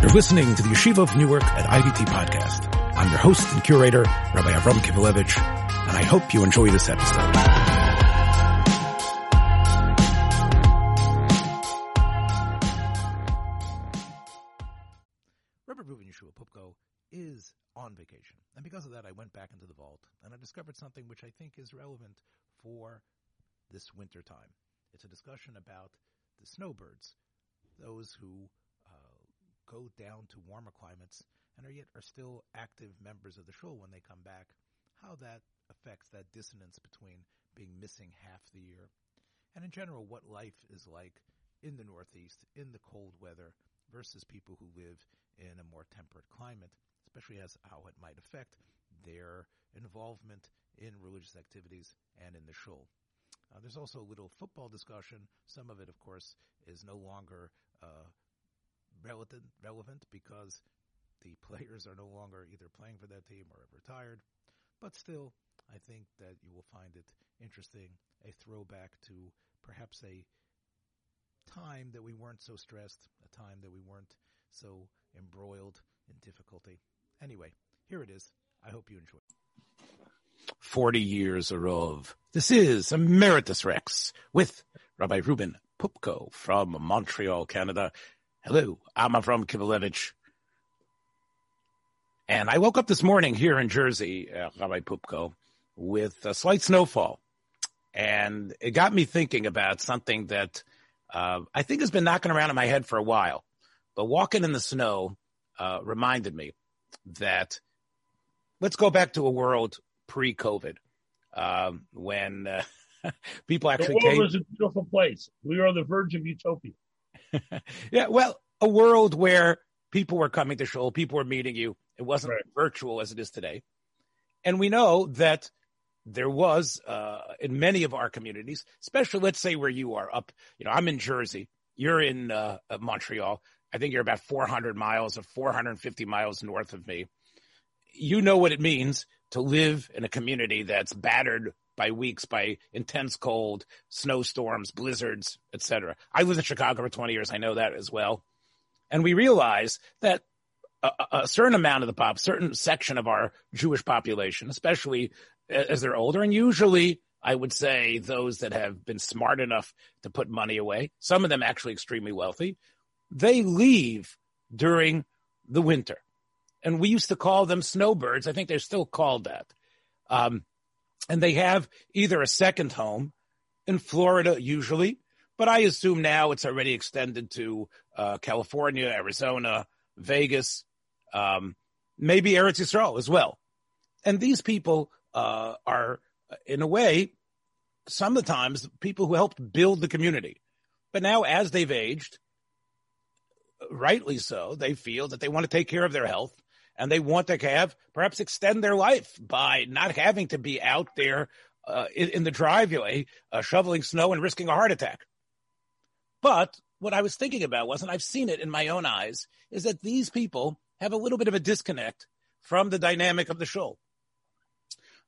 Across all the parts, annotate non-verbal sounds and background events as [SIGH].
You're listening to the Yeshiva of Newark at IVT podcast. I'm your host and curator, Rabbi Avram Kivelevitz, and I hope you enjoy this episode. Rabbi Reuven Yeshua Poupko is on vacation, and because of that, I went back into the vault and I discovered something which I think is relevant for this winter time. It's a discussion about the snowbirds, those who go down to warmer climates and are yet are still active members of the shul when they come back, how that affects that dissonance between being missing half the year, and in general, what life is like in the Northeast in the cold weather versus people who live in a more temperate climate, especially as how it might affect their involvement in religious activities and in the shul. Uh, there's also a little football discussion. Some of it, of course, is no longer uh, relevant, relevant because the players are no longer either playing for that team or have retired. But still, I think that you will find it interesting, a throwback to perhaps a time that we weren't so stressed, a time that we weren't so embroiled in difficulty. Anyway, here it is. I hope you enjoy. 40 years of. This is Emeritus Rex with Rabbi Reuven Poupko from Montreal, Canada. Hello, I'm Avram Kivelevitz. And I woke up this morning here in Jersey, uh, Rabbi Poupko, with a slight snowfall. And it got me thinking about something that uh, I think has been knocking around in my head for a while. But walking in the snow uh, reminded me that let's go back to a world pre-COVID um, when uh, [LAUGHS] people actually the world came. was a beautiful place. We are on the verge of utopia. [LAUGHS] yeah, well, a world where people were coming to shul, people were meeting you. It wasn't Right. virtual as it is today. And we know that there was uh, in many of our communities, especially let's say where you are up. You know, I'm in Jersey. You're in uh, uh, Montreal. I think you're about 400 miles or 450 miles north of me. You know what it means to live in a community that's battered by weeks by intense cold, snowstorms, blizzards, etc. I lived in Chicago for 20 years. I know that as well. And we realize that a, a certain amount of the pop, certain section of our Jewish population, especially as they're older, and usually I would say those that have been smart enough to put money away, some of them actually extremely wealthy, they leave during the winter. And we used to call them snowbirds. I think they're still called that. Um, and they have either a second home in Florida, usually, but I assume now it's already extended to uh, California, Arizona, Vegas, um, maybe Eretz Yisrael as well. And these people uh, are, in a way, some of the times people who helped build the community. But now, as they've aged, rightly so, they feel that they want to take care of their health and they want to have perhaps extend their life by not having to be out there uh, in, in the driveway uh, shoveling snow and risking a heart attack. But what I was thinking about was, and I've seen it in my own eyes, is that these people have a little bit of a disconnect from the dynamic of the shul.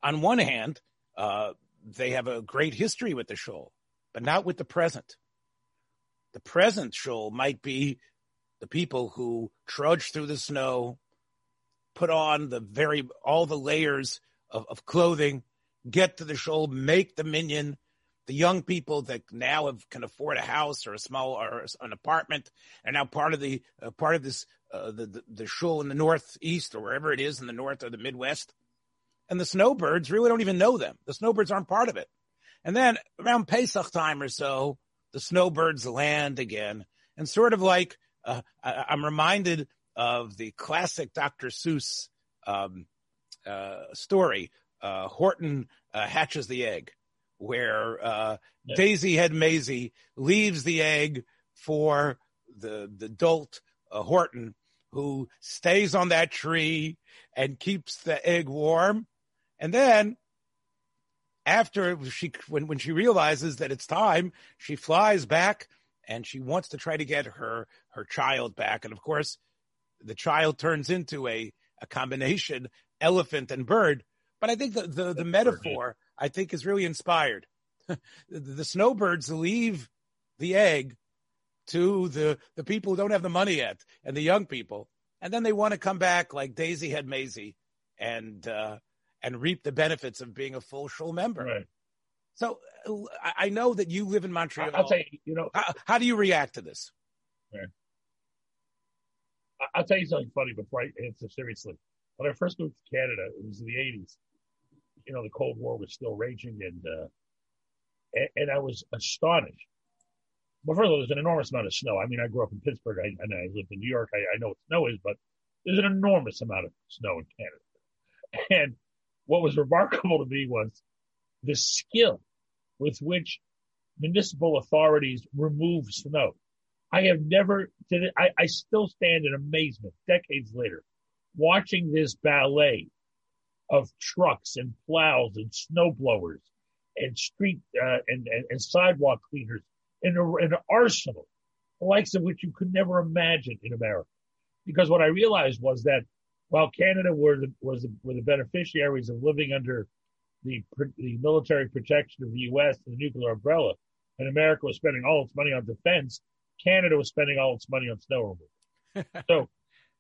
On one hand, uh, they have a great history with the shul, but not with the present. The present shul might be the people who trudge through the snow, put on the very all the layers of, of clothing, get to the shul, make the minyan. The young people that now have can afford a house or a small or an apartment are now part of the uh, part of this uh, the, the the shul in the northeast or wherever it is in the north or the midwest. And the snowbirds really don't even know them. The snowbirds aren't part of it. And then around Pesach time or so, the snowbirds land again, and sort of like uh, I, I'm reminded of the classic Dr. Seuss um, uh, story, uh, Horton uh, hatches the egg, where uh, Yeah. Daisy Head Mayzie leaves the egg for the the dolt uh, Horton, who stays on that tree and keeps the egg warm, and then after she when when she realizes that it's time, she flies back and she wants to try to get her her child back, and of course, the child turns into a a combination elephant and bird. But I think the the, the metaphor I think is really inspired. [LAUGHS] the, the snowbirds leave the egg to the the people who don't have the money yet and the young people, and then they want to come back like Daisy had Maisie and uh, and reap the benefits of being a full shul member. Right. So I know that you live in Montreal. I'll tell you, you know, how, how do you react to this? Right. I'll tell you something funny before I answer seriously. When I first moved to Canada, it was in the '80s. You know, the Cold War was still raging, and uh, and, and I was astonished. Well, first of all, there's an enormous amount of snow. I mean, I grew up in Pittsburgh, I, and I lived in New York. I, I know what snow is, but there's an enormous amount of snow in Canada. And what was remarkable to me was the skill with which municipal authorities remove snow. I have never did. I, I still stand in amazement decades later watching this ballet of trucks and plows and snow blowers and street uh, and, and, and, sidewalk cleaners in, in an arsenal, the likes of which you could never imagine in America. Because what I realized was that while Canada were the, was the, were the beneficiaries of living under the, the military protection of the U.S. and the nuclear umbrella, and America was spending all its money on defense, Canada was spending all its money on snow removal. [LAUGHS] so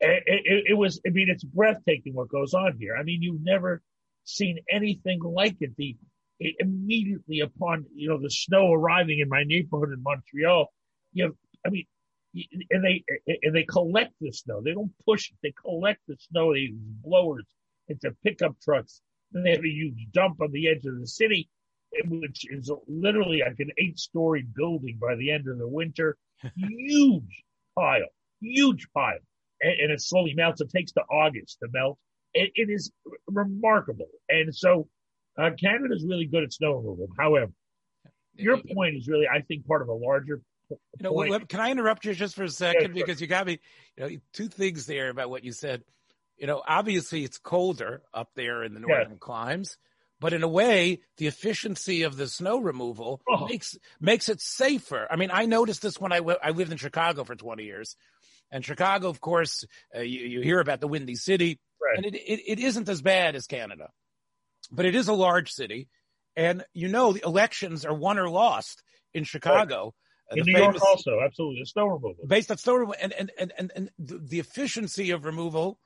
it, it, it, was, I mean, it's breathtaking what goes on here. I mean, you've never seen anything like it. The it, immediately upon you know the snow arriving in my neighborhood in Montreal, you have, I mean, and they and they collect the snow. They don't push it. They collect the snow. They use blowers into pickup trucks. Then they have a huge dump on the edge of the city, which is literally like an eight-story building by the end of the winter. [LAUGHS] huge pile, huge pile, and, and, it slowly melts. It takes to August to melt. it, it is remarkable, and so uh, Canada is really good at snow removal. However, your point is really, I think, part of a larger you know, can I interrupt you just for a second yeah, because you got me. You know, two things there about what you said. You know, obviously it's colder up there in the northern yeah. climes, but in a way, the efficiency of the snow removal oh. makes makes it safer. I mean, I noticed this when I, w- I lived in Chicago for 20 years, and Chicago, of course, uh, you, you hear about the Windy City, right. and it, it, it isn't as bad as Canada, but it is a large city, and you know the elections are won or lost in Chicago. Right in New famous, York also, absolutely, snow removal. Based on snow removal, and, and, and, and, and the efficiency of removal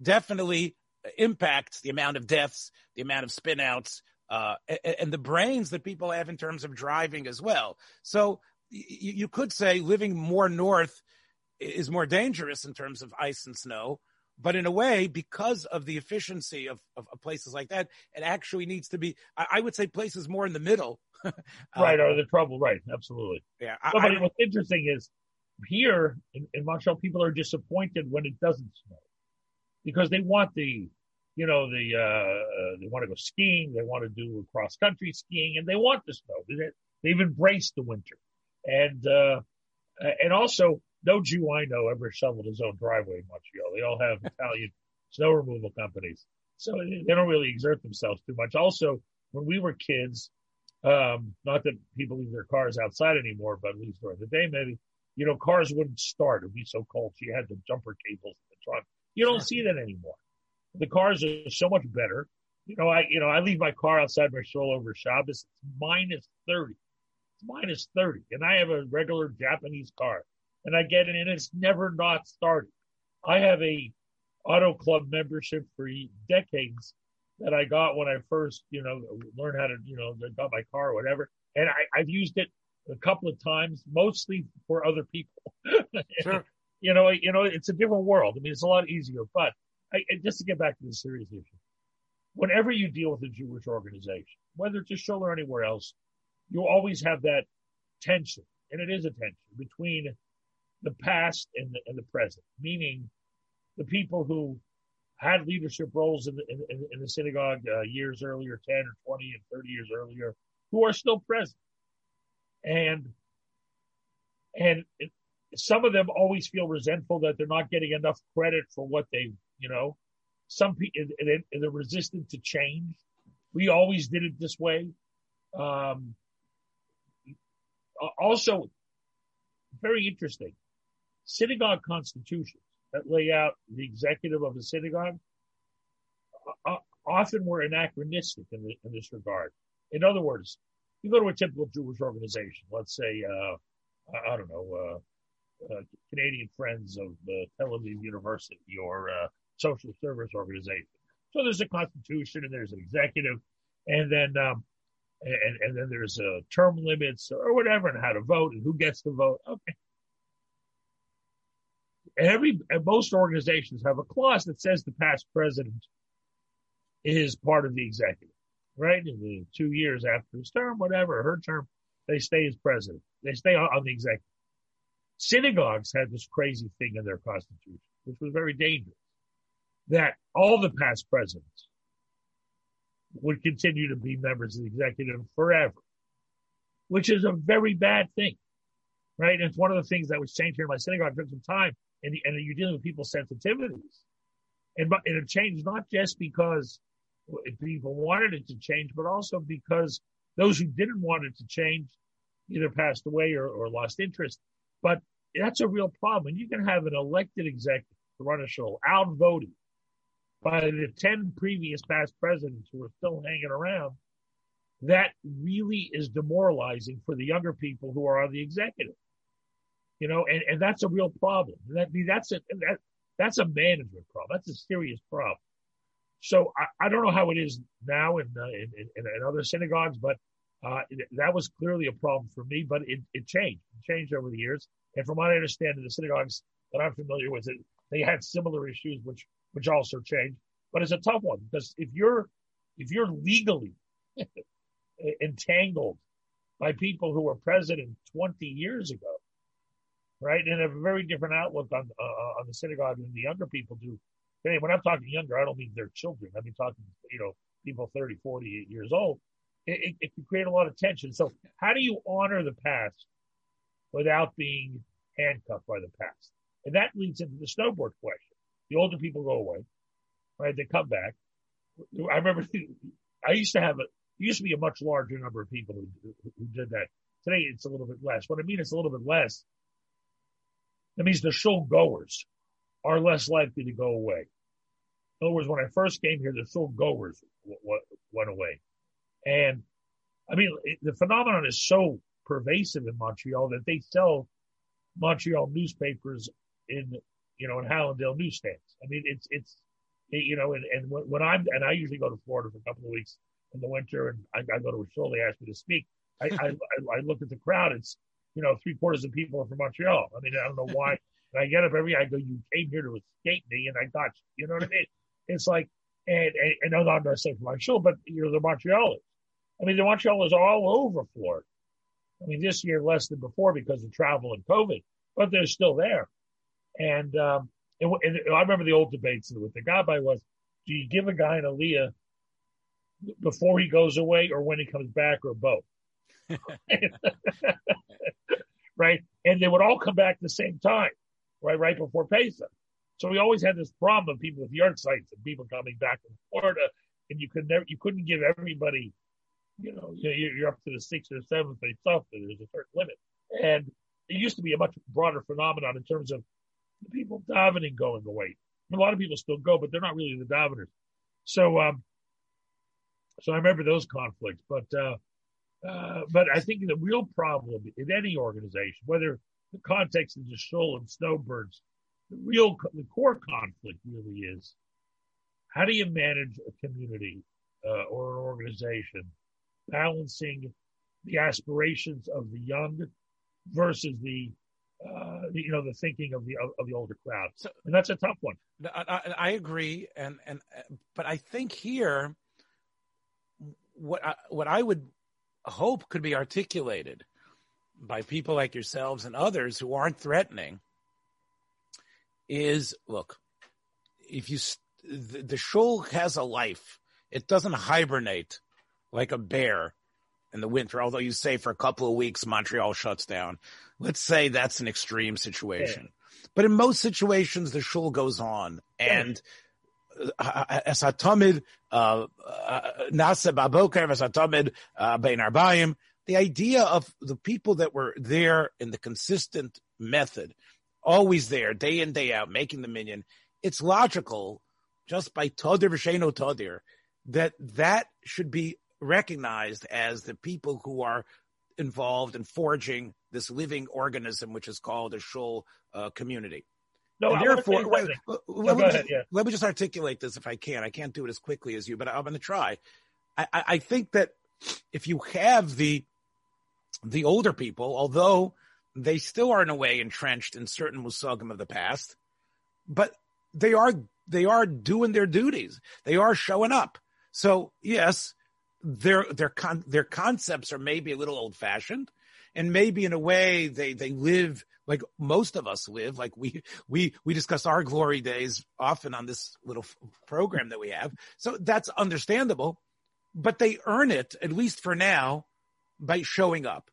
definitely impacts the amount of deaths, the amount of spinouts, uh, and, and, the brains that people have in terms of driving as well. So you, you could say living more north is more dangerous in terms of ice and snow. But in a way, because of the efficiency of, of, of places like that, it actually needs to be, I, I would say places more in the middle [LAUGHS] right, are the trouble. Right, absolutely. Yeah. I, but I, what's interesting is here in, in Montreal, people are disappointed when it doesn't snow because they want the, you know, the uh, they want to go skiing, they want to do cross country skiing, and they want the snow. They, they've embraced the winter, and uh, and also no Jew I know ever shoveled his own driveway in Montreal. They all have Italian [LAUGHS] snow removal companies, so they don't really exert themselves too much. Also, when we were kids, um, not that people leave their cars outside anymore, but at least during the day, maybe, you know, cars wouldn't start. It'd be so cold. So you had the jumper cables in the trunk. You don't see that anymore. The cars are so much better. You know, I, you know, I leave my car outside my shul over Shabbos. It's minus 30. It's minus 30. And I have a regular Japanese car and I get in and it's never not started. I have a auto club membership for decades that I got when I first, you know, learned how to, you know, got my car or whatever. And I, I've used it a couple of times, mostly for other people. [LAUGHS] Sure. You know, you know, it's a different world. I mean, it's a lot easier. But I, just to get back to the serious issue, whenever you deal with a Jewish organization, whether it's a shul or anywhere else, you always have that tension, and it is a tension between the past and the, and the present. Meaning, the people who had leadership roles in the, in, in the synagogue uh, years earlier, 10 or 20 and 30 years earlier, who are still present. And, and some of them always feel resentful that they're not getting enough credit for what they, you know, some people, and they're resistant to change. We always did it this way. Um, also, very interesting, synagogue constitutions that lay out the executive of the synagogue uh, often were anachronistic in, the, in, this regard. In other words, you go to a typical Jewish organization, let's say, uh, I don't know, uh, Canadian Friends of uh, Tel Aviv University or uh, social service organization. So there's a constitution and there's an executive, and then um, and, and then there's uh, term limits or whatever, and how to vote and who gets to vote. Okay. Every and most organizations have a clause that says the past president is part of the executive, right? In the two years after his term, whatever her term, they stay as president. They stay on the executive. Synagogues had this crazy thing in their constitution, which was very dangerous, that all the past presidents would continue to be members of the executive forever, which is a very bad thing, right? And it's one of the things that was changed here in my synagogue took some time, and, the, and you're dealing with people's sensitivities, and and it changed not just because people wanted it to change, but also because those who didn't want it to change either passed away or, or lost interest. But that's a real problem. And you can have an elected executive to run a shul outvoted by the 10 previous past presidents who are still hanging around, that really is demoralizing for the younger people who are on the executive. You know, and, and that's a real problem. That, that's a, that, that's a management problem. That's a serious problem. So I, I don't know how it is now in, uh, in, in, in, other synagogues, but uh, that was clearly a problem for me, but it, it changed. It changed over the years. And from what I understand in the synagogues that I'm familiar with, it, they had similar issues, which which also changed. But it's a tough one because if you're if you're legally [LAUGHS] entangled by people who were president 20 years ago, right, and have a very different outlook on uh, on the synagogue than the younger people do. When I'm talking younger, I don't mean their children. I mean talking, you know, people 30, 40 years old. It, it, can create a lot of tension. So, how do you honor the past without being handcuffed by the past? And that leads into the snowbird question. The older people go away, right? They come back. I remember I used to have a, used to be a much larger number of people who, who did that. Today it's a little bit less. What I mean it's a little bit less. That means the shul goers are less likely to go away. In other words, when I first came here, the shul goers w- w- went away. And I mean, it, the phenomenon is so pervasive in Montreal that they sell Montreal newspapers in, you know, in Hallandale newsstands. I mean, it's, it's, it, you know, and, and when I'm, and I usually go to Florida for a couple of weeks in the winter and I, I go to a shul, they ask me to speak. I, I, I look at the crowd. It's, you know, three quarters of people are from Montreal. I mean, I don't know why. And [LAUGHS] I get up every, I go, you came here to escape me and I got you. You know what I mean? It's like, and, and, and I'm not going to say for my shul, but you know, the Montrealers. I mean, the Montrealers are all over Florida. I mean, this year less than before because of travel and COVID, but they're still there. And, um, and, and I remember the old debates with the gabbai was, do you give a guy an aliyah before he goes away or when he comes back or both? [LAUGHS] right? And they would all come back at the same time, right? Right before Pesach. So we always had this problem of people with yahrzeits and people coming back from Florida, and you could never, you couldn't give everybody, you know, you're up to the sixth or seventh day stuff. But there's a certain limit, and it used to be a much broader phenomenon in terms of the people davening going away. A lot of people still go, but they're not really the daveners. So, um, so I remember those conflicts, but, uh, uh, but I think the real problem in any organization, whether the context is the shul and snowbirds, the real, the core conflict really is how do you manage a community uh, or an organization balancing the aspirations of the young versus the uh, you know the thinking of the of, of the older crowd, so, and that's a tough one. I, I, agree, and and but I think here, what I, what I would hope could be articulated by people like yourselves and others who aren't threatening is look, if you the, the shul has a life, it doesn't hibernate like a bear in the winter. Although you say for a couple of weeks Montreal shuts down, let's say that's an extreme situation. Yeah. But in most situations, the shul goes on and. Uh, as hatamid uh, uh, nasa baboker as hatamid bein arbaim. The idea of the people that were there in the consistent method, always there, day in day out, making the minyan. It's logical, just by todir v'sheno todir, that that should be recognized as the people who are involved in forging this living organism, which is called a shul uh, community. No, therefore, wait, let, No, me ahead, just, yeah. let me just articulate this if I can. I can't do it as quickly as you, but I'm going to try. I, I, I think that if you have the the older people, although they still are in a way entrenched in certain musagim of the past, but they are they are doing their duties. They are showing up. So yes, their their con- their concepts are maybe a little old fashioned, and maybe in a way they they live like most of us live. Like we we we discuss our glory days often on this little f- program that we have. So that's understandable, but they earn it at least for now by showing up,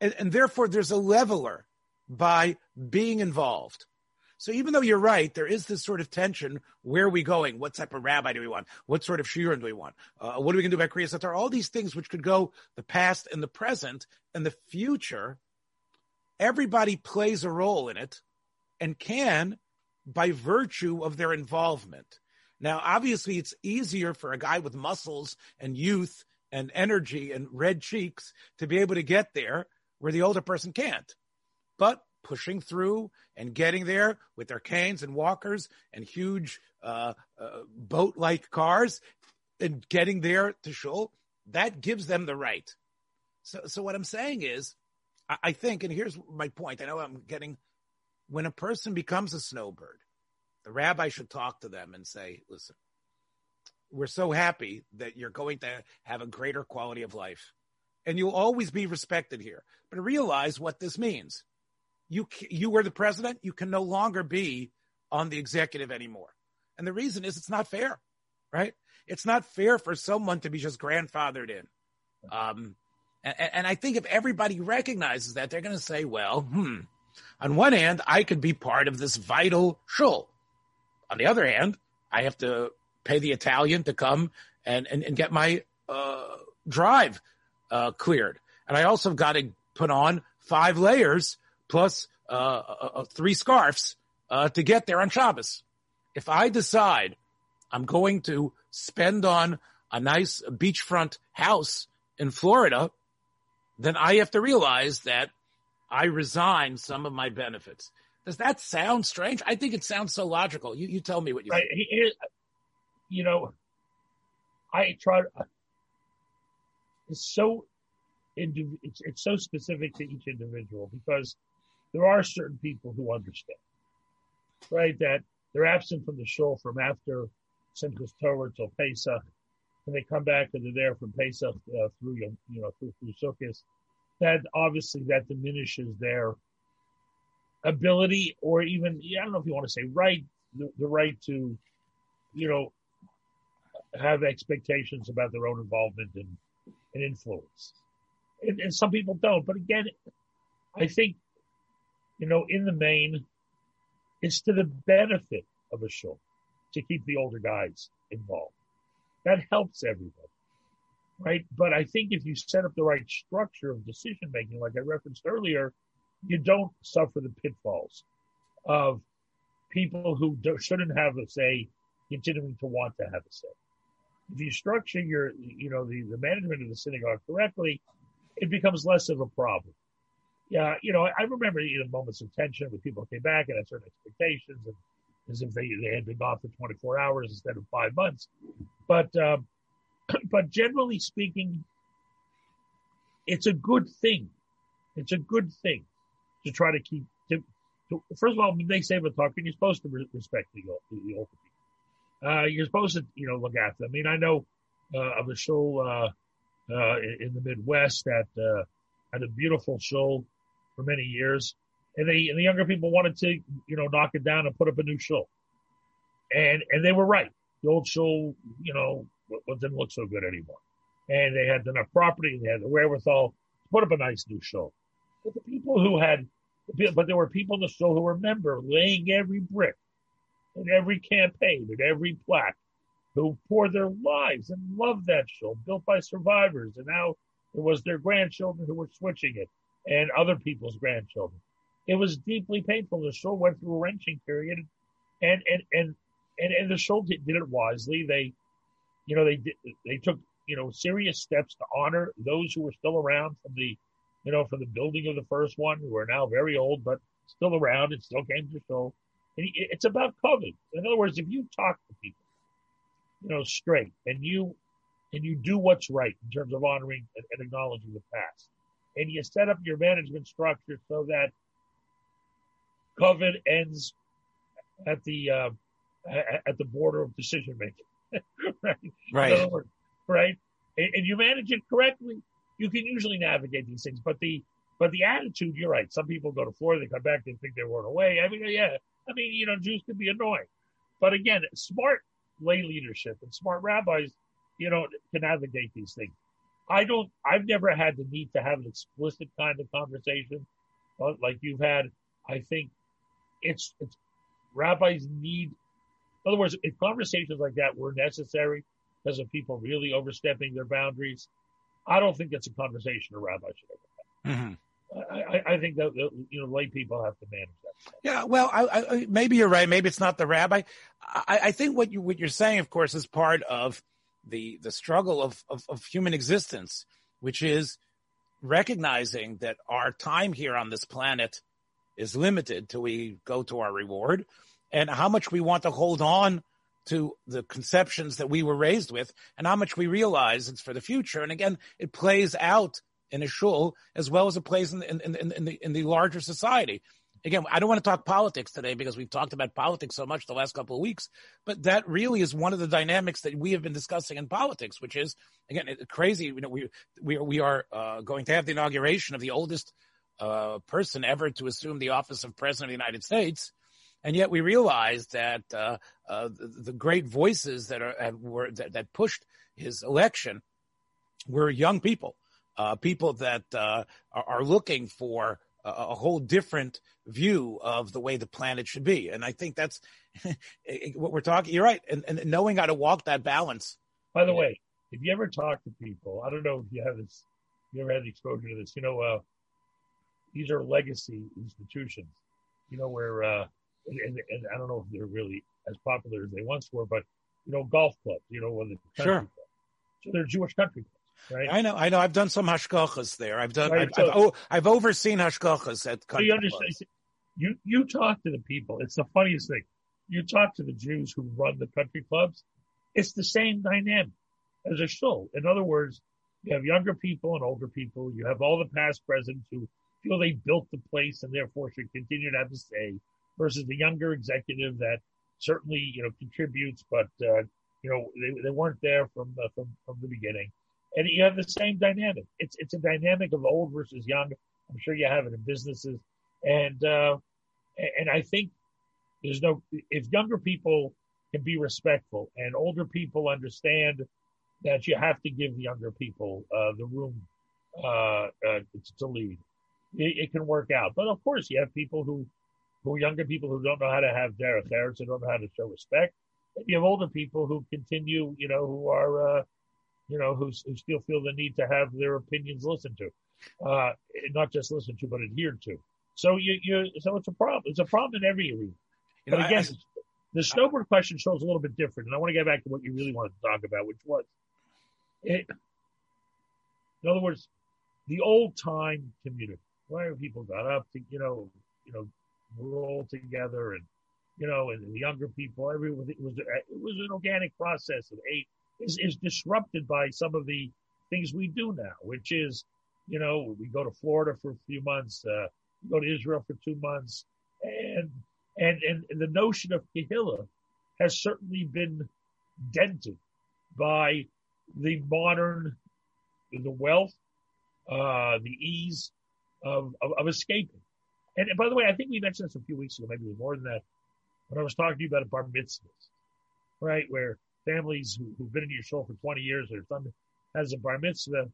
and, and therefore there's a leveler by being involved. So even though you're right, there is this sort of tension. Where are we going? What type of rabbi do we want? What sort of shiurim do we want? Uh, what are we going to do about Kriyas Torah? All these things which could go the past and the present and the future. Everybody plays a role in it and can by virtue of their involvement. Now, obviously, it's easier for a guy with muscles and youth and energy and red cheeks to be able to get there where the older person can't. But pushing through and getting there with their canes and walkers and huge uh, uh, boat like cars and getting there to shul, that gives them the right. So, so what I'm saying is, I, I think, and here's my point. I know I'm getting, when a person becomes a snowbird, the rabbi should talk to them and say, listen, we're so happy that you're going to have a greater quality of life and you'll always be respected here. But realize what this means. You, you were the president. You can no longer be on the executive anymore. And the reason is it's not fair, right? It's not fair for someone to be just grandfathered in. Um, and, and I think if everybody recognizes that, they're going to say, well, hmm, on one hand, I could be part of this vital shul. On the other hand, I have to pay the Italian to come and, and, and get my uh, drive uh, cleared. And I also got to put on five layers plus uh, uh, uh, three scarves uh, to get there on Shabbos. If I decide I'm going to spend on a nice beachfront house in Florida, then I have to realize that I resign some of my benefits. Does that sound strange? I think it sounds so logical. You, you tell me what you Right. think. He- you know, I try. It's so, it's, it's so specific to each individual because there are certain people who understand, right? That they're absent from the shul from after Simchas Torah till Pesach, and they come back and they're there from Pesach uh, through you know through through Sukkot. That obviously that diminishes their ability, or even I don't know if you want to say right, the, the right to, you know, have expectations about their own involvement and, and influence. And, and some people don't. But again, I think, you know, in the main, it's to the benefit of a shul to keep the older guys involved. That helps everybody. Right. But I think if you set up the right structure of decision making, like I referenced earlier, you don't suffer the pitfalls of people who shouldn't have a say continuing to want to have a say if you structure your, you know, the, the management of the synagogue correctly, it becomes less of a problem. Yeah, you know, I remember you know, moments of tension when people came back and had certain expectations, and as if they, they had been gone for 24 hours instead of five months. But um, [CLEARS THROAT] but generally speaking, it's a good thing. It's a good thing to try to keep. To, to, first of all, when they say we're talking, you're supposed to re- respect the, the, the people uh, you're supposed to, you know, look after them. I mean, I know uh, of a shul uh, uh, in the Midwest that uh, had a beautiful shul for many years, and they and the younger people wanted to, you know, knock it down and put up a new shul, and and they were right. The old shul, you know, didn't look so good anymore, and they had enough property, and they had the wherewithal to put up a nice new shul. But the people who had, but there were people in the shul who remember laying every brick in every campaign, in every plaque, who poured their lives and loved that shul, built by survivors, and now it was their grandchildren who were switching it, and other people's grandchildren. It was deeply painful. The shul went through a wrenching period, and and and and, and the shul did, did it wisely. They, you know, they did, they took you know serious steps to honor those who were still around from the you know, from the building of the first one, who are now very old, but still around and still came to shul. And it's about kavod. In other words, if you talk to people, you know, straight and you, and you do what's right in terms of honoring and, and acknowledging the past, and you set up your management structure so that kavod ends at the uh, at the border of decision making, [LAUGHS] right? Right. Words, right. And, and, you manage it correctly, you can usually navigate these things. But the but the attitude, you're right. Some people go to Florida, they come back, they think they weren't away. I mean, yeah. I mean, you know, Jews can be annoying, but again, smart lay leadership and smart rabbis, you know, can navigate these things. I don't. I've never had the need to have an explicit kind of conversation, like you've had. I think it's it's rabbis need. In other words, if conversations like that were necessary because of people really overstepping their boundaries, I don't think that's a conversation a rabbi should ever have. Mm-hmm. I, I, think that you know lay people have to manage that. Yeah, well, I, I, maybe you're right. Maybe it's not the rabbi. I, think what you what you're saying, of course, is part of the the struggle of, of, of human existence, which is recognizing that our time here on this planet is limited till we go to our reward, and how much we want to hold on to the conceptions that we were raised with, and how much we realize it's for the future. And again, it plays out in a shul as well as it plays in, in, in, in the in the larger society again, I don't want to talk politics today because we've talked about politics so much the last couple of weeks, but that really is one of the dynamics that we have been discussing in politics, which is again crazy. You know, we we we are uh, going to have the inauguration of the oldest uh, person ever to assume the office of president of the United States. And yet we realize that uh, uh the, the, great voices that are were that, that pushed his election were young people, uh, people that uh, are, are looking for a whole different view of the way the planet should be. And I think that's [LAUGHS] what we're talking. You're right. And, and, knowing how to walk that balance. By the way, if you ever talk to people, I don't know if you have this, you ever had exposure to this, you know, uh, these are legacy institutions, you know, where, uh, and, and, I don't know if they're really as popular as they once were, but, you know, golf clubs, you know, the sure. Clubs. So they're Jewish country clubs. Right? I know, I know. I've done some hashgachas there. I've done. Right, I've, so, I've, oh, I've, overseen hashgachas at. So you understand? You you talk to the people. It's the funniest thing. You talk to the Jews who run the country clubs. It's the same dynamic as a shul. In other words, you have younger people and older people. You have all the past presidents who feel they built the place and therefore should continue to have a say, versus the younger executive that certainly you know contributes, but uh, you know they, they weren't there from uh, from from the beginning and you have the same dynamic. It's it's a dynamic of old versus young. I'm sure you have it in businesses, and uh, and I think there's no if younger people can be respectful and older people understand that you have to give younger people uh, the room uh, uh to lead. It, it, can work out, but of course you have people who who are younger people who don't know how to have derech eretz and don't know how to show respect. And you have older people who continue, you know, who are uh, you know, who, who still feel the need to have their opinions listened to, uh, not just listened to, but adhered to. So you, you, so it's a problem. It's a problem in every arena. You know, but again, I, the snowbird question shows a little bit different, and I want to get back to what you really wanted to talk about, which was, it, in other words, the old time community, where people got up to, you know, you know, we're together, and you know, and the younger people, everyone, it was it was an organic process of eight is, is disrupted by some of the things we do now, which is, you know, we go to Florida for a few months, uh, go to Israel for two months, and and and the notion of Kehillah has certainly been dented by the modern, the wealth, uh, the ease of, of, of escaping. And, and, by the way, I think we mentioned this a few weeks ago, maybe more than that, when I was talking to you about bar mitzvahs, right? Where families who, have been in your shul for 20 years, their son has a bar mitzvah,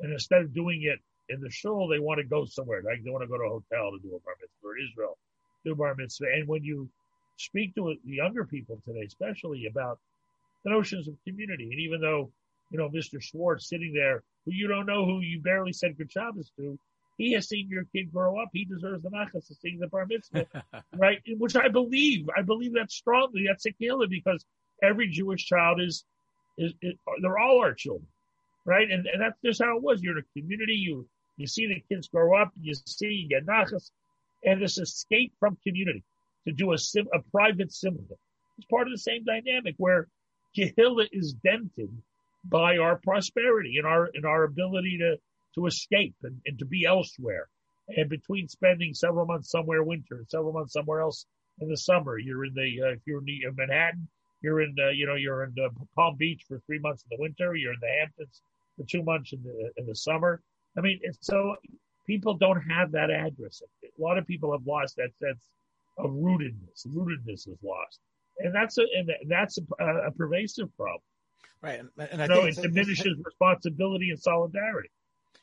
and instead of doing it in the shul, they want to go somewhere. Like they want to go to a hotel to do a bar mitzvah or Israel, do a bar mitzvah. And when you speak to the younger people today, especially about the notions of community, and even though, you know, Mr. Schwartz sitting there, who you don't know who you barely said good Shabbos to, he has seen your kid grow up. He deserves the nachas to see the bar mitzvah, [LAUGHS] right? Which I believe, I believe that strongly. That's a killer because every Jewish child is, is, is, they're all our children, right? And, and that's just how it was. You're in a community, you, You see the kids grow up, you see, you get nachas, and this escape from community to do a sim, a private simcha. It's part of the same dynamic where Kehillah is dented by our prosperity and our and our ability to to escape and, and to be elsewhere. And between spending several months somewhere winter and several months somewhere else in the summer, you're in the uh, if you're in, in Manhattan, you're in uh, you know you're in uh, Palm Beach for three months in the winter. You're in the Hamptons for two months in the in the summer. I mean, so people don't have that address. A lot of people have lost that sense of rootedness. Rootedness is lost, and that's a and that's a, a pervasive problem. Right, and, and I think it diminishes responsibility and solidarity.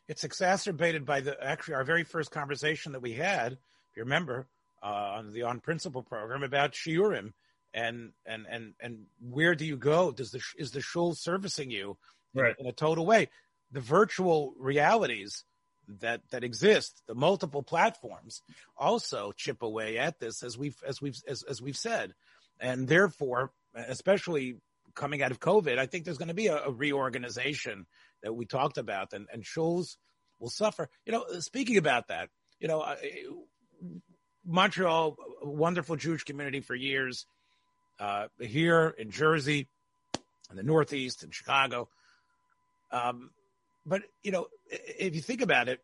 It's exacerbated by the actually our very first conversation that we had, if you remember, uh, on the on principle program about shiurim and and and and where do you go? Does the is the shul servicing you right. in, in a total way? The virtual realities that that exist, the multiple platforms, also chip away at this, as we've as we've as, as we've said, and therefore, especially coming out of COVID, I think there's going to be a, a reorganization that we talked about, and and shuls will suffer. You know, speaking about that, you know, Montreal, wonderful Jewish community for years. Uh, here in Jersey, in the Northeast, in Chicago. Um, but you know, if you think about it,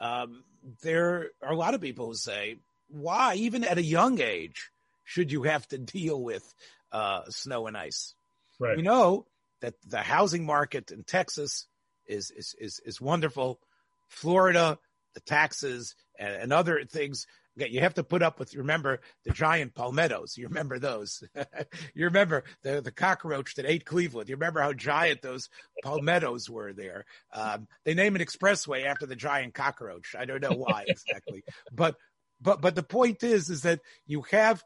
um, there are a lot of people who say, "Why, even at a young age, should you have to [LAUGHS] deal with uh, snow and ice?" Right. We know that the housing market in Texas is is is, is wonderful. Florida, the taxes and, and other things Okay, you have to put up with. Remember the giant palmettos. You remember those. [LAUGHS] you remember the the cockroach that ate Cleveland. You remember how giant those palmettos were there. Um, they name an expressway after the giant cockroach. I don't know why exactly, [LAUGHS] but but but the point is is that you have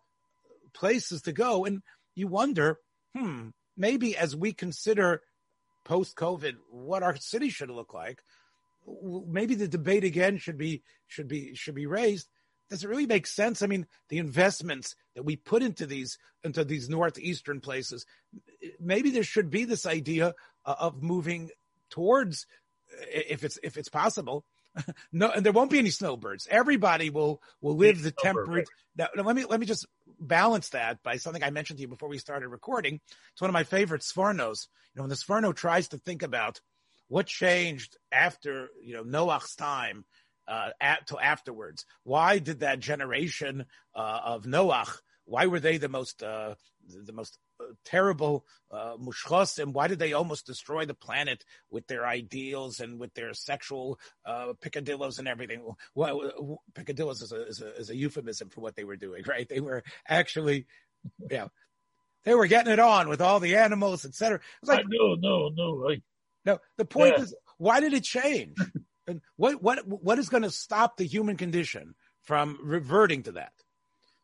places to go, and you wonder, hmm, maybe as we consider post COVID what our city should look like, maybe the debate again should be should be should be raised does it really make sense? I mean, the investments that we put into these into these northeastern places, maybe there should be this idea uh, of moving towards, if it's if it's possible. [LAUGHS] no, and there won't be any snowbirds. Everybody will will live the temperate. Now, let me let me just balance that by something I mentioned to you before we started recording. It's one of my favorite Sfornos. You know, when the Sforno tries to think about what changed after you know Noah's time uh, at, till afterwards. Why did that generation uh, of Noach? Why were they the most uh, the most uh, terrible uh, and Why did they almost destroy the planet with their ideals and with their sexual uh, picadillos and everything? Well, picadillos is a, is a, is a euphemism for what they were doing, [LAUGHS] right? They were actually, yeah, they were getting it on with all the animals, etc. Like, no, no, no, like, no. The point yeah. is, why did it change? [LAUGHS] And what what what is going to stop the human condition from reverting to that?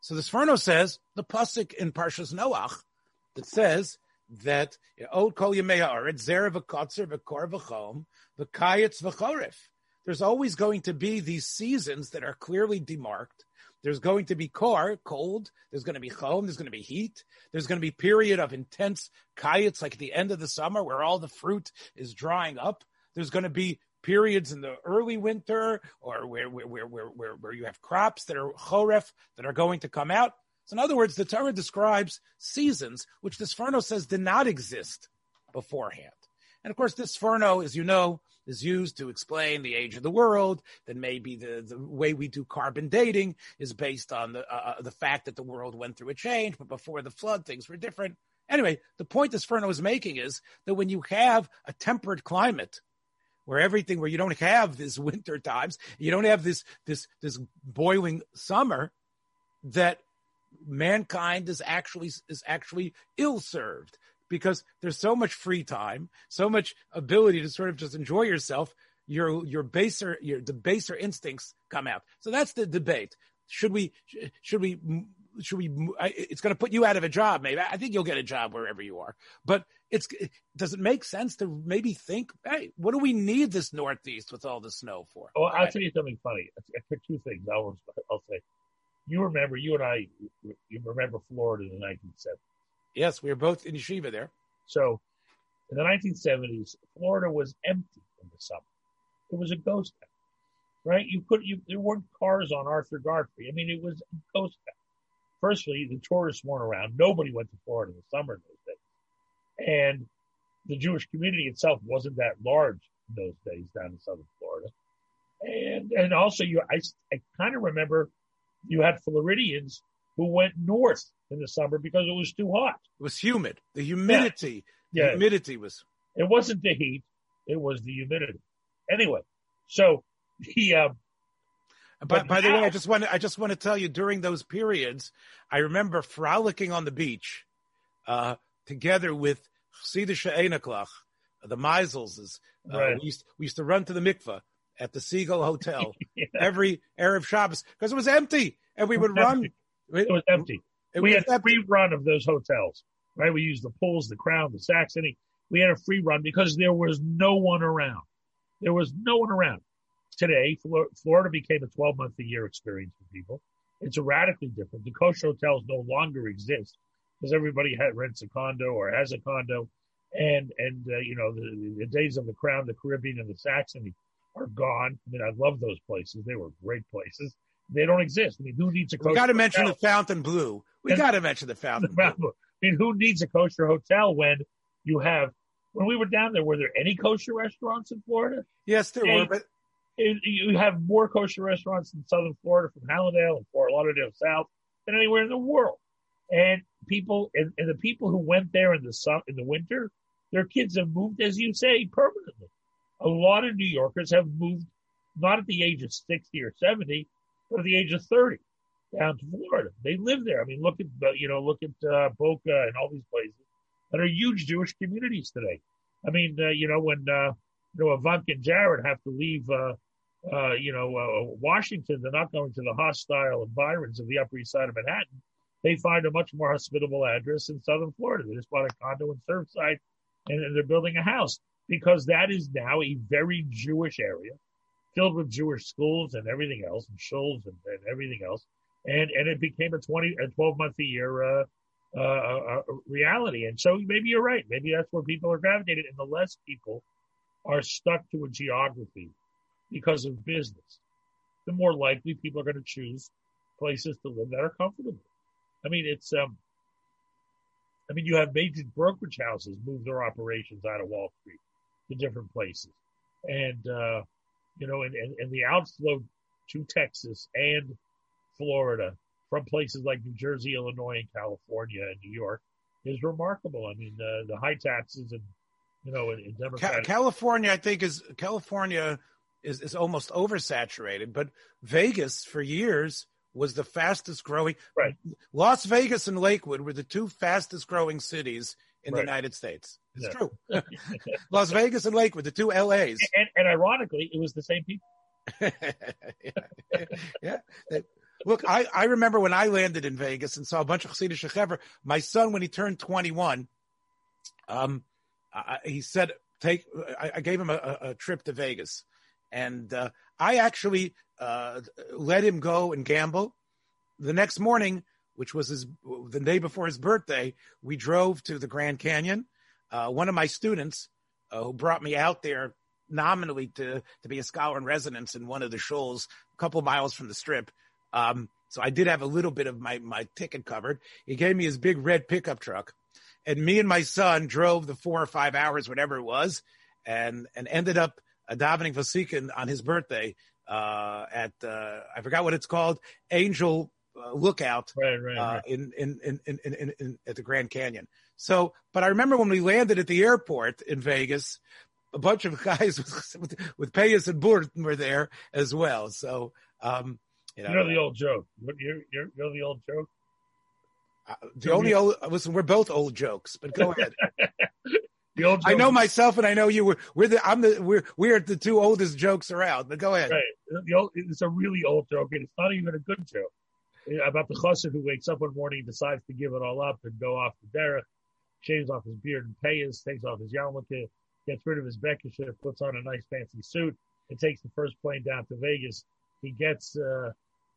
So the Sforno says the pasuk in Parshas Noach that says that Od Kol v'Kor v'Chom. There's always going to be these seasons that are clearly demarked. There's going to be kor, cold. There's going to be chom. There's going to be heat. There's going to be period of intense kayets, like at the end of the summer, where all the fruit is drying up. There's going to be periods in the early winter or where, where, where, where, where you have crops that are choref that are going to come out. So in other words, the Torah describes seasons, which the Sforno says did not exist beforehand. And of course, this Sforno, as you know, is used to explain the age of the world. That maybe the, the way we do carbon dating is based on the uh, uh the fact that the world went through a change, but before the flood, things were different. Anyway, the point this Sforno is making is that when you have a temperate climate, where everything where you don't have this [LAUGHS] winter times, you don't have this this this boiling summer, that mankind is actually is actually ill served because there's so much free time, so much ability to sort of just enjoy yourself. Your your baser your the baser instincts come out. So that's the debate. Should we should we should we? It's going to put you out of a job. Maybe I think you'll get a job wherever you are. But it's does it make sense to maybe think, hey, what do we need this Northeast with all the snow for? Oh, I'll tell you something funny. I picked two things. I'll I'll say. You remember, you and I, you remember Florida in the 1970s. Yes, we were both in yeshiva there. So, in the 1970s, Florida was empty in the summer. It was a ghost town. right? You could you there weren't cars on Arthur Godfrey. I mean, it was a ghost town. Firstly, the tourists weren't around. Nobody went to Florida in the summer in those days, and the Jewish community itself wasn't that large in those days down in southern Florida. And and also, you I I kind of remember you had Floridians who went north in the summer because it was too hot. It was humid. The humidity, yeah. the Yeah. humidity was. It wasn't the heat; it was the humidity. Anyway, so the uh, By, But by the way, I just want to, I just want to tell you during those periods, I remember frolicking on the beach, uh, together with Chassidus She'enaklach, the Meisels. Uh, Right. we, used, we used to run to the mikveh at the Seagull Hotel [LAUGHS] Yeah. every Erev Shabbos because it was empty and we would run. it was empty. It we was had a free run of those hotels, right? We used the pools, the Crown, the Saxony. We had a free run because there was no one around. There was no one around. Today, Florida became a 12 month a year experience for people. It's radically different. The kosher hotels no longer exist because everybody had rents a condo or has a condo, and and uh, you know the, the days of the Crown, the Caribbean, and the Saxony are gone. I mean, I love those places; they were great places. They don't exist. I mean, who needs a kosher We got to mention the Fontainebleau. We got to mention the Fontainebleau. I mean, who needs a kosher hotel when you have? When we were down there, were there any kosher restaurants in Florida? Yes, there Hey, were, but You have more kosher restaurants in Southern Florida, from Hallandale and Fort Lauderdale South, than anywhere in the world. And people, and, and the people who went there in the sun, in the winter, their kids have moved, as you say, permanently. A lot of New Yorkers have moved, not at the age of sixty or seventy, but at the age of thirty, down to Florida. They live there. I mean, look at you know, look at uh, Boca and all these places that are huge Jewish communities today. I mean, uh, you know, when uh, you know Ivanka and Jared have to leave, uh, uh, you know, uh, Washington, they're not going to the hostile environs of the Upper East Side of Manhattan. They find a much more hospitable address in Southern Florida. They just bought a condo in Surfside, and, and they're building a house because that is now a very Jewish area, filled with Jewish schools and everything else, and shuls and, and everything else. And and it became a twenty, a twelve month a year uh, uh, uh, reality. And so maybe you're right. Maybe that's where people are gravitated, and the less people are stuck to a geography because of business, the more likely people are going to choose places to live that are comfortable. I mean, it's um, I mean, you have major brokerage houses move their operations out of Wall Street to different places, and uh, you know, and, and, and the outflow to Texas and Florida from places like New Jersey, Illinois, and California and New York is remarkable. I mean, uh, the high taxes and you know, in, in Democratic California, I think, is California is, is almost oversaturated, but Vegas for years was the fastest growing. Right. Las Vegas and Lakewood were the two fastest growing cities in the United States. It's Yeah. true. [LAUGHS] [LAUGHS] Las Vegas and Lakewood, the two LAs. and, and ironically, it was the same people. [LAUGHS] yeah. yeah. That- Look, I, I remember when I landed in Vegas and saw a bunch of Chassidish Shechever. My son, when he turned 21, um, I, he said, take, I, I gave him a, a trip to Vegas. And uh, I actually uh, let him go and gamble. The next morning, which was his the day before his birthday, we drove to the Grand Canyon. Uh, one of my students uh, who brought me out there nominally to to be a scholar in residence in one of the shuls a couple miles from the strip. Um, so I did have a little bit of my my ticket covered. He gave me his big red pickup truck, and me and my son drove the four or five hours, whatever it was, and and ended up davening Vasikin on his birthday uh, at uh, I forgot what it's called, Angel uh, Lookout Right, right, uh, right. in, in, in, in, in, at the Grand Canyon. So, but I remember when we landed at the airport in Vegas, a bunch of [LAUGHS] guys with, with, with Payas and Burton were there as well. So, um, you know, You know the old joke. What you you know the old joke? uh, the only old, listen, we're both old jokes, but go [LAUGHS] ahead. The old. I know myself and I know you. We're, we're the, I'm the, we're, we're the two oldest jokes around, but go ahead. Right. The old, it's a really old joke, and it's not even a good joke. About the chassid who wakes up one morning, decides to give it all up and go off the derech, shaves off his beard and payas, takes off his yarmulke, gets rid of his bekisha, puts on a nice fancy suit, and takes the first plane down to Vegas. He gets uh,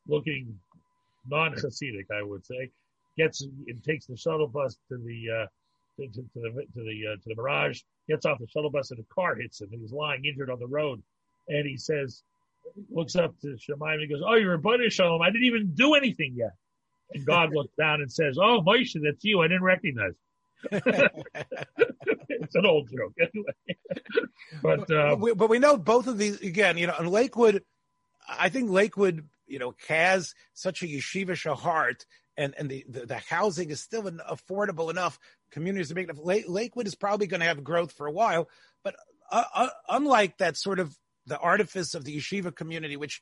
looking non-Hasidic, I would say. Gets and takes the shuttle bus to the uh, to, to, to the to the uh, to the Mirage. Gets off the shuttle bus and a car hits him, and he's lying injured on the road. And he says, looks up to Shamayim and he goes, "Oh, you're a Bnei Shalom. I didn't even do anything yet." And God [LAUGHS] looks down and says, "Oh, Moshe, that's you. I didn't recognize." [LAUGHS] it's an old joke, anyway. [LAUGHS] but uh, we, but we know both of these again. You know, in Lakewood, I think Lakewood, you know, has such a yeshivish heart, and and the, the, the housing is still affordable enough. Communities are enough. Lake, Lakewood is probably going to have growth for a while, but uh, uh, unlike that sort of the artifice of the yeshiva community, which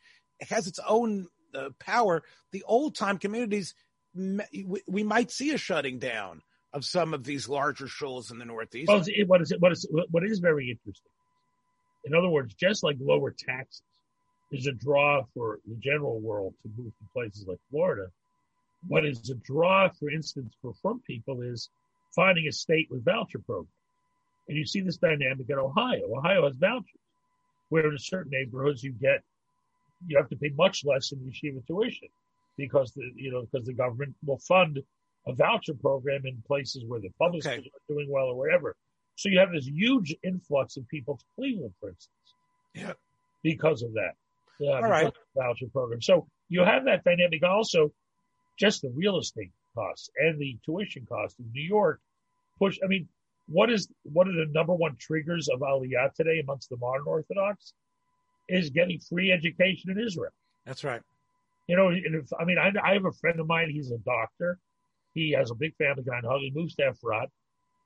has its own uh, power, the old time communities, we, we might see a shutting down of some of these larger shuls in the Northeast. Well, what is it? What is what is very interesting? In other words, just like lower taxes is a draw for the general world to move to places like Florida, what is a draw, for instance, for frum people is finding a state with voucher programs. And you see this dynamic in Ohio. Ohio has vouchers, where in certain neighborhoods you get you have to pay much less in yeshiva tuition because the you know because the government will fund a voucher program in places where the public okay. are doing well or wherever. So you have this huge influx of people to Cleveland, for instance. Yeah. Because of that. Yeah, All right. Voucher program. So you have that dynamic also, just the real estate costs and the tuition costs in New York push. I mean, what is what are the number one triggers of Aliyah today amongst the modern Orthodox? Is getting free education in Israel. That's right. You know, if, I mean, I, I have a friend of mine. He's a doctor, he has a big family guy in. He moves to Efrat,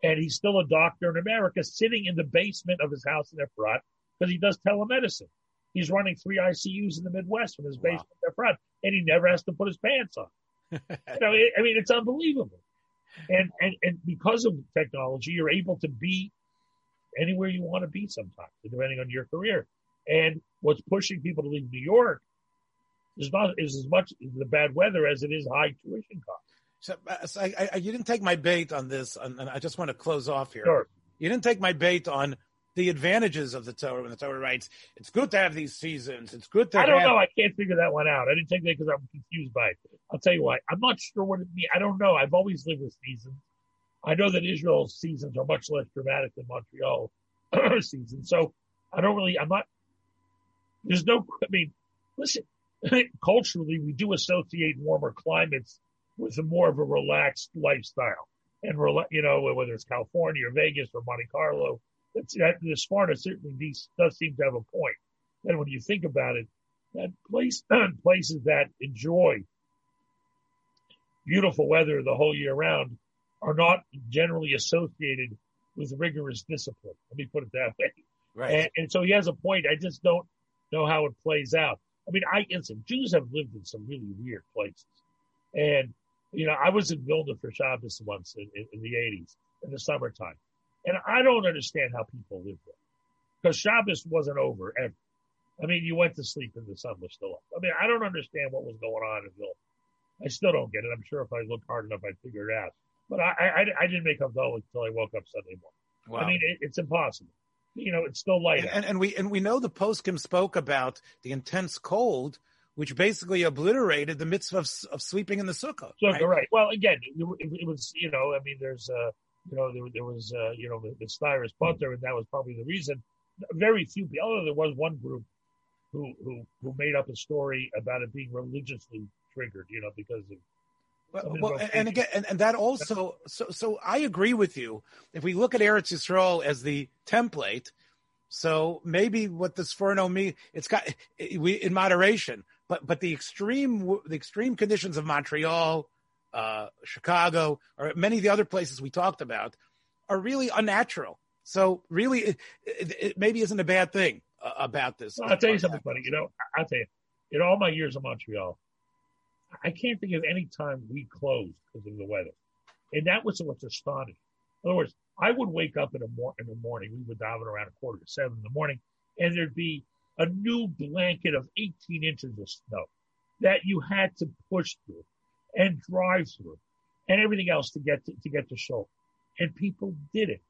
and he's still a doctor in America, sitting in the basement of his house in Efrat because he does telemedicine. He's running three ICUs in the Midwest from his wow. basement in Efrat, and he never has to put his pants on. [LAUGHS] you know, it, I mean, it's unbelievable. And, and and because of technology, you're able to be anywhere you want to be sometimes, depending on your career. And what's pushing people to leave New York is not is as much the bad weather as it is high tuition costs. So, uh, so I, I, you didn't take my bait on this, and, and, I just want to close off here. Sure. You didn't take my bait on the advantages of the Torah when the Torah writes it's good to have these seasons. It's good to. I don't have... know. I can't figure that one out. I didn't take that because I'm confused by it. I'll tell you why. I'm not sure what it means. I don't know. I've always lived with seasons. I know that Israel's seasons are much less dramatic than Montreal [CLEARS THROAT] seasons. So I don't really. I'm not. There's no. I mean, listen. [LAUGHS] culturally, we do associate warmer climates with a more of a relaxed lifestyle. And, you know, whether it's California or Vegas or Monte Carlo, it's, that, the Sparta certainly does seem to have a point. And when you think about it, that place, [CLEARS THROAT] places that enjoy beautiful weather the whole year round are not generally associated with rigorous discipline. Let me put it that way. Right. And, and so he has a point. I just don't know how it plays out. I mean, I listen. Jews have lived in some really weird places, and you know, I was in Vilna for Shabbos once in, in, in the 80s in the summertime. And I don't understand how people live there because Shabbos wasn't over ever. I mean, you went to sleep and the sun was still up. I mean, I don't understand what was going on in Vilna. I still don't get it. I'm sure if I looked hard enough, I'd figure it out. But I, I, I didn't make up Havdalah until I woke up Sunday morning. Wow. I mean, it, it's impossible. You know, it's still light. And, and, and, we and we know the poskim spoke about the intense cold which basically obliterated the mitzvah of, of sleeping in the sukkah. So, right? right. Well, again, it, it, was, you know, I mean, there's, uh, you know, there, there was, uh, you know, the, the Butter, and that was probably the reason. Very few people, although there was one group who, who, who made up a story about it being religiously triggered, you know, because of well, well and, again, and, and, that also, so so I agree with you. If we look at Eretz Yisrael as the template, so maybe what this Sforno me, it's got we in moderation but but the extreme the extreme conditions of Montreal, uh, Chicago, or many of the other places we talked about are really unnatural. So really, it, it, it maybe isn't a bad thing uh, about this. Well, I'll tell you something funny. You know, I'll tell you, in all my years in Montreal, I can't think of any time we closed because of the weather, and that was what's astonishing. In other words, I would wake up in the, mor- in the morning. We would dive around a quarter to seven in the morning, and there'd be a new blanket of 18 inches of snow that you had to push through and drive through and everything else to get to, to get to shul. And people did it.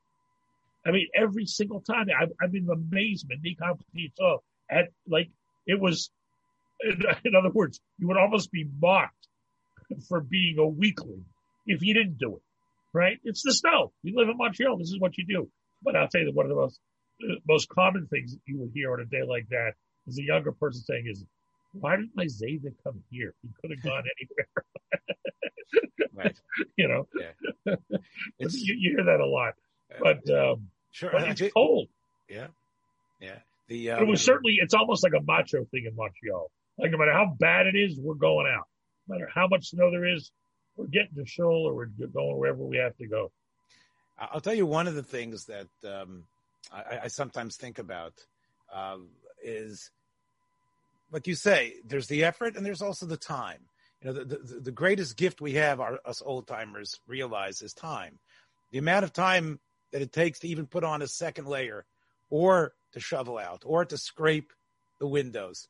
I mean, every single time I, I'm in amazement, so uh, at like it was, [LAUGHS] in other words, you would almost be mocked for being a weakling if you didn't do it, right? It's the snow. You live in Montreal. This is what you do. But I'll tell you that one of the most uh, most common things you would hear on a day like that is a younger person saying is, why didn't Isaiah come here? He could have gone [LAUGHS] anywhere. right. [LAUGHS] You know, Yeah. [LAUGHS] It's, you, you hear that a lot, but, um, sure. but it's think- cold. yeah. Yeah. The, It was um, certainly, it's almost like a macho thing in Montreal. Like no matter how bad it is, we're going out. No matter how much snow there is, we're getting to Shul or we're going wherever we have to go. I'll tell you one of the things that um, I, I sometimes think about um, is, like you say, there's the effort and there's also the time. You know, the, the, the greatest gift we have, our, us old timers realize, is time. The amount of time that it takes to even put on a second layer, or to shovel out, or to scrape the windows.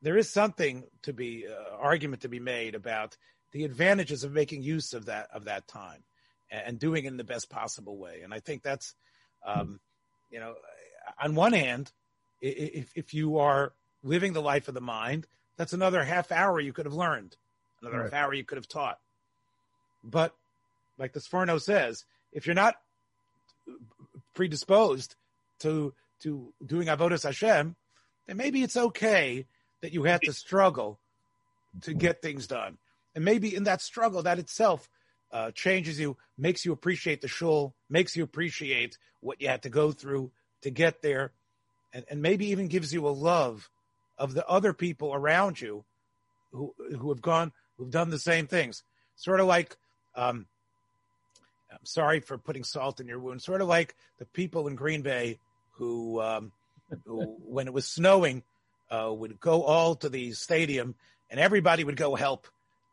There is something to be uh, argument to be made about the advantages of making use of that of that time and doing it in the best possible way. And I think that's, um, you know, on one hand, if, if you are living the life of the mind, that's another half hour you could have learned, another Right. half hour you could have taught. But like the Sforno says, if you're not predisposed to to doing avodas Hashem, then maybe it's okay that you had to struggle to get things done. And maybe in that struggle, that itself uh, changes you, makes you appreciate the shul, makes you appreciate what you had to go through to get there, and, and maybe even gives you a love of the other people around you who who have gone, who've done the same things. Sort of like, um, I'm sorry for putting salt in your wound. Sort of like the people in Green Bay who, um, who [LAUGHS] when it was snowing, uh, would go all to the stadium, and everybody would go help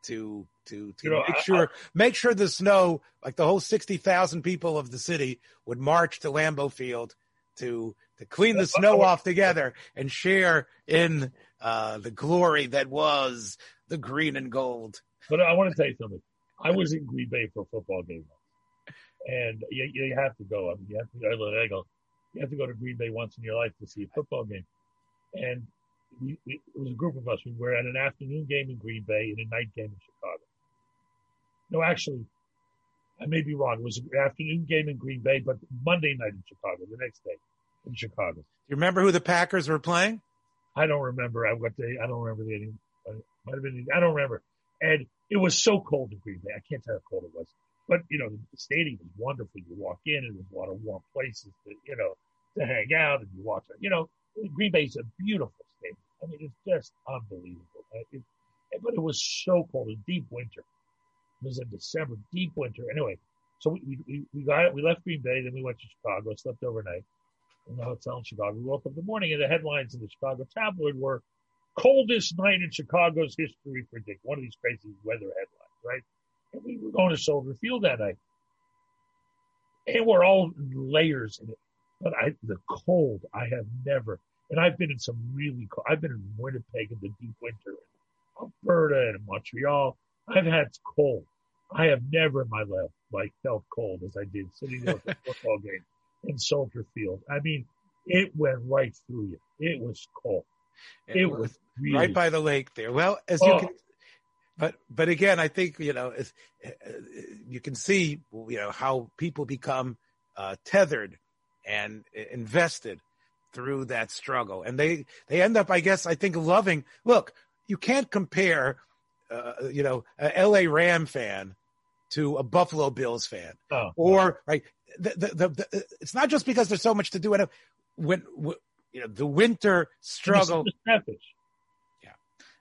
to to to You know, make I- sure make sure the snow, like the whole sixty thousand people of the city, would march to Lambeau Field to to clean the snow off together and share in uh, the glory that was the green and gold. But I want to tell you something. I was in Green Bay for a football game and you, you have to go. I mean, you have to go. You have to go to Green Bay once in your life to see a football game. And we, we, it was a group of us. We were at an afternoon game in Green Bay and a night game in Chicago. No, actually, I may be wrong. It was an afternoon game in Green Bay, but Monday night in Chicago, the next day in Chicago. Do you remember who the Packers were playing? I don't remember. I what they. I don't remember the. Might have been. I don't remember. And it was so cold in Green Bay. I can't tell how cold it was. But you know, the stadium was wonderful. You walk in, and there's a lot of warm places to you know to hang out, and you watch. You know, Green Bay's a beautiful stadium. I mean, it's just unbelievable. It, but it was so cold. a deep winter. It was in December, deep winter. Anyway, so we we we got we left Green Bay, then we went to Chicago, slept overnight in the hotel in Chicago. We woke up the morning, and the headlines in the Chicago tabloid were coldest night in Chicago's history predict. One of these crazy weather headlines, right? And we were going to Soldier Field that night. And we're all layers in it. But I, the cold, I have never, and I've been in some really cold, I've been in Winnipeg in the deep winter, in Alberta and Montreal. I've had cold. I have never in my life like felt cold as I did sitting there at the football game in Soldier Field. I mean, it went right through you. It was cold. It was really right by the lake there. Well, as you Oh. can, but but again, I think you know, as, uh, you can see, you know, how people become uh, tethered and invested through that struggle, and they they end up, I guess, I think, loving. Look, you can't compare, uh, you know, a L.A. Ram fan to a Buffalo Bills fan Oh, or right the, the, the, the, it's not just because there's so much to do and when, when you know the winter struggle snappish.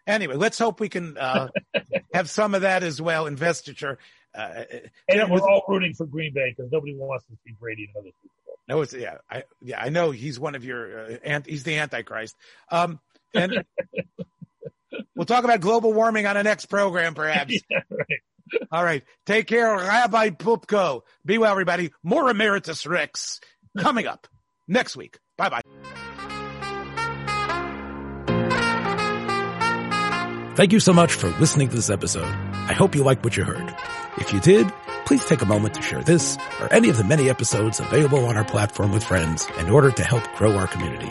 anyway let's hope we can uh, [LAUGHS] have some of that as well investiture uh, And Yeah, we're with- all rooting for Green Bay because nobody wants to see Brady another Super Bowl. no it's yeah i yeah i know he's one of your uh, ant, he's the antichrist um and [LAUGHS] we'll talk about global warming on a next program perhaps [LAUGHS] yeah, right. All right take care rabbi Poupko be well everybody more emeritus rex coming up next week bye bye Thank you so much for listening to this episode. I hope you liked what you heard. If you did, please take a moment to share this or any of the many episodes available on our platform with friends in order to help grow our community.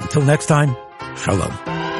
Until next time, shalom.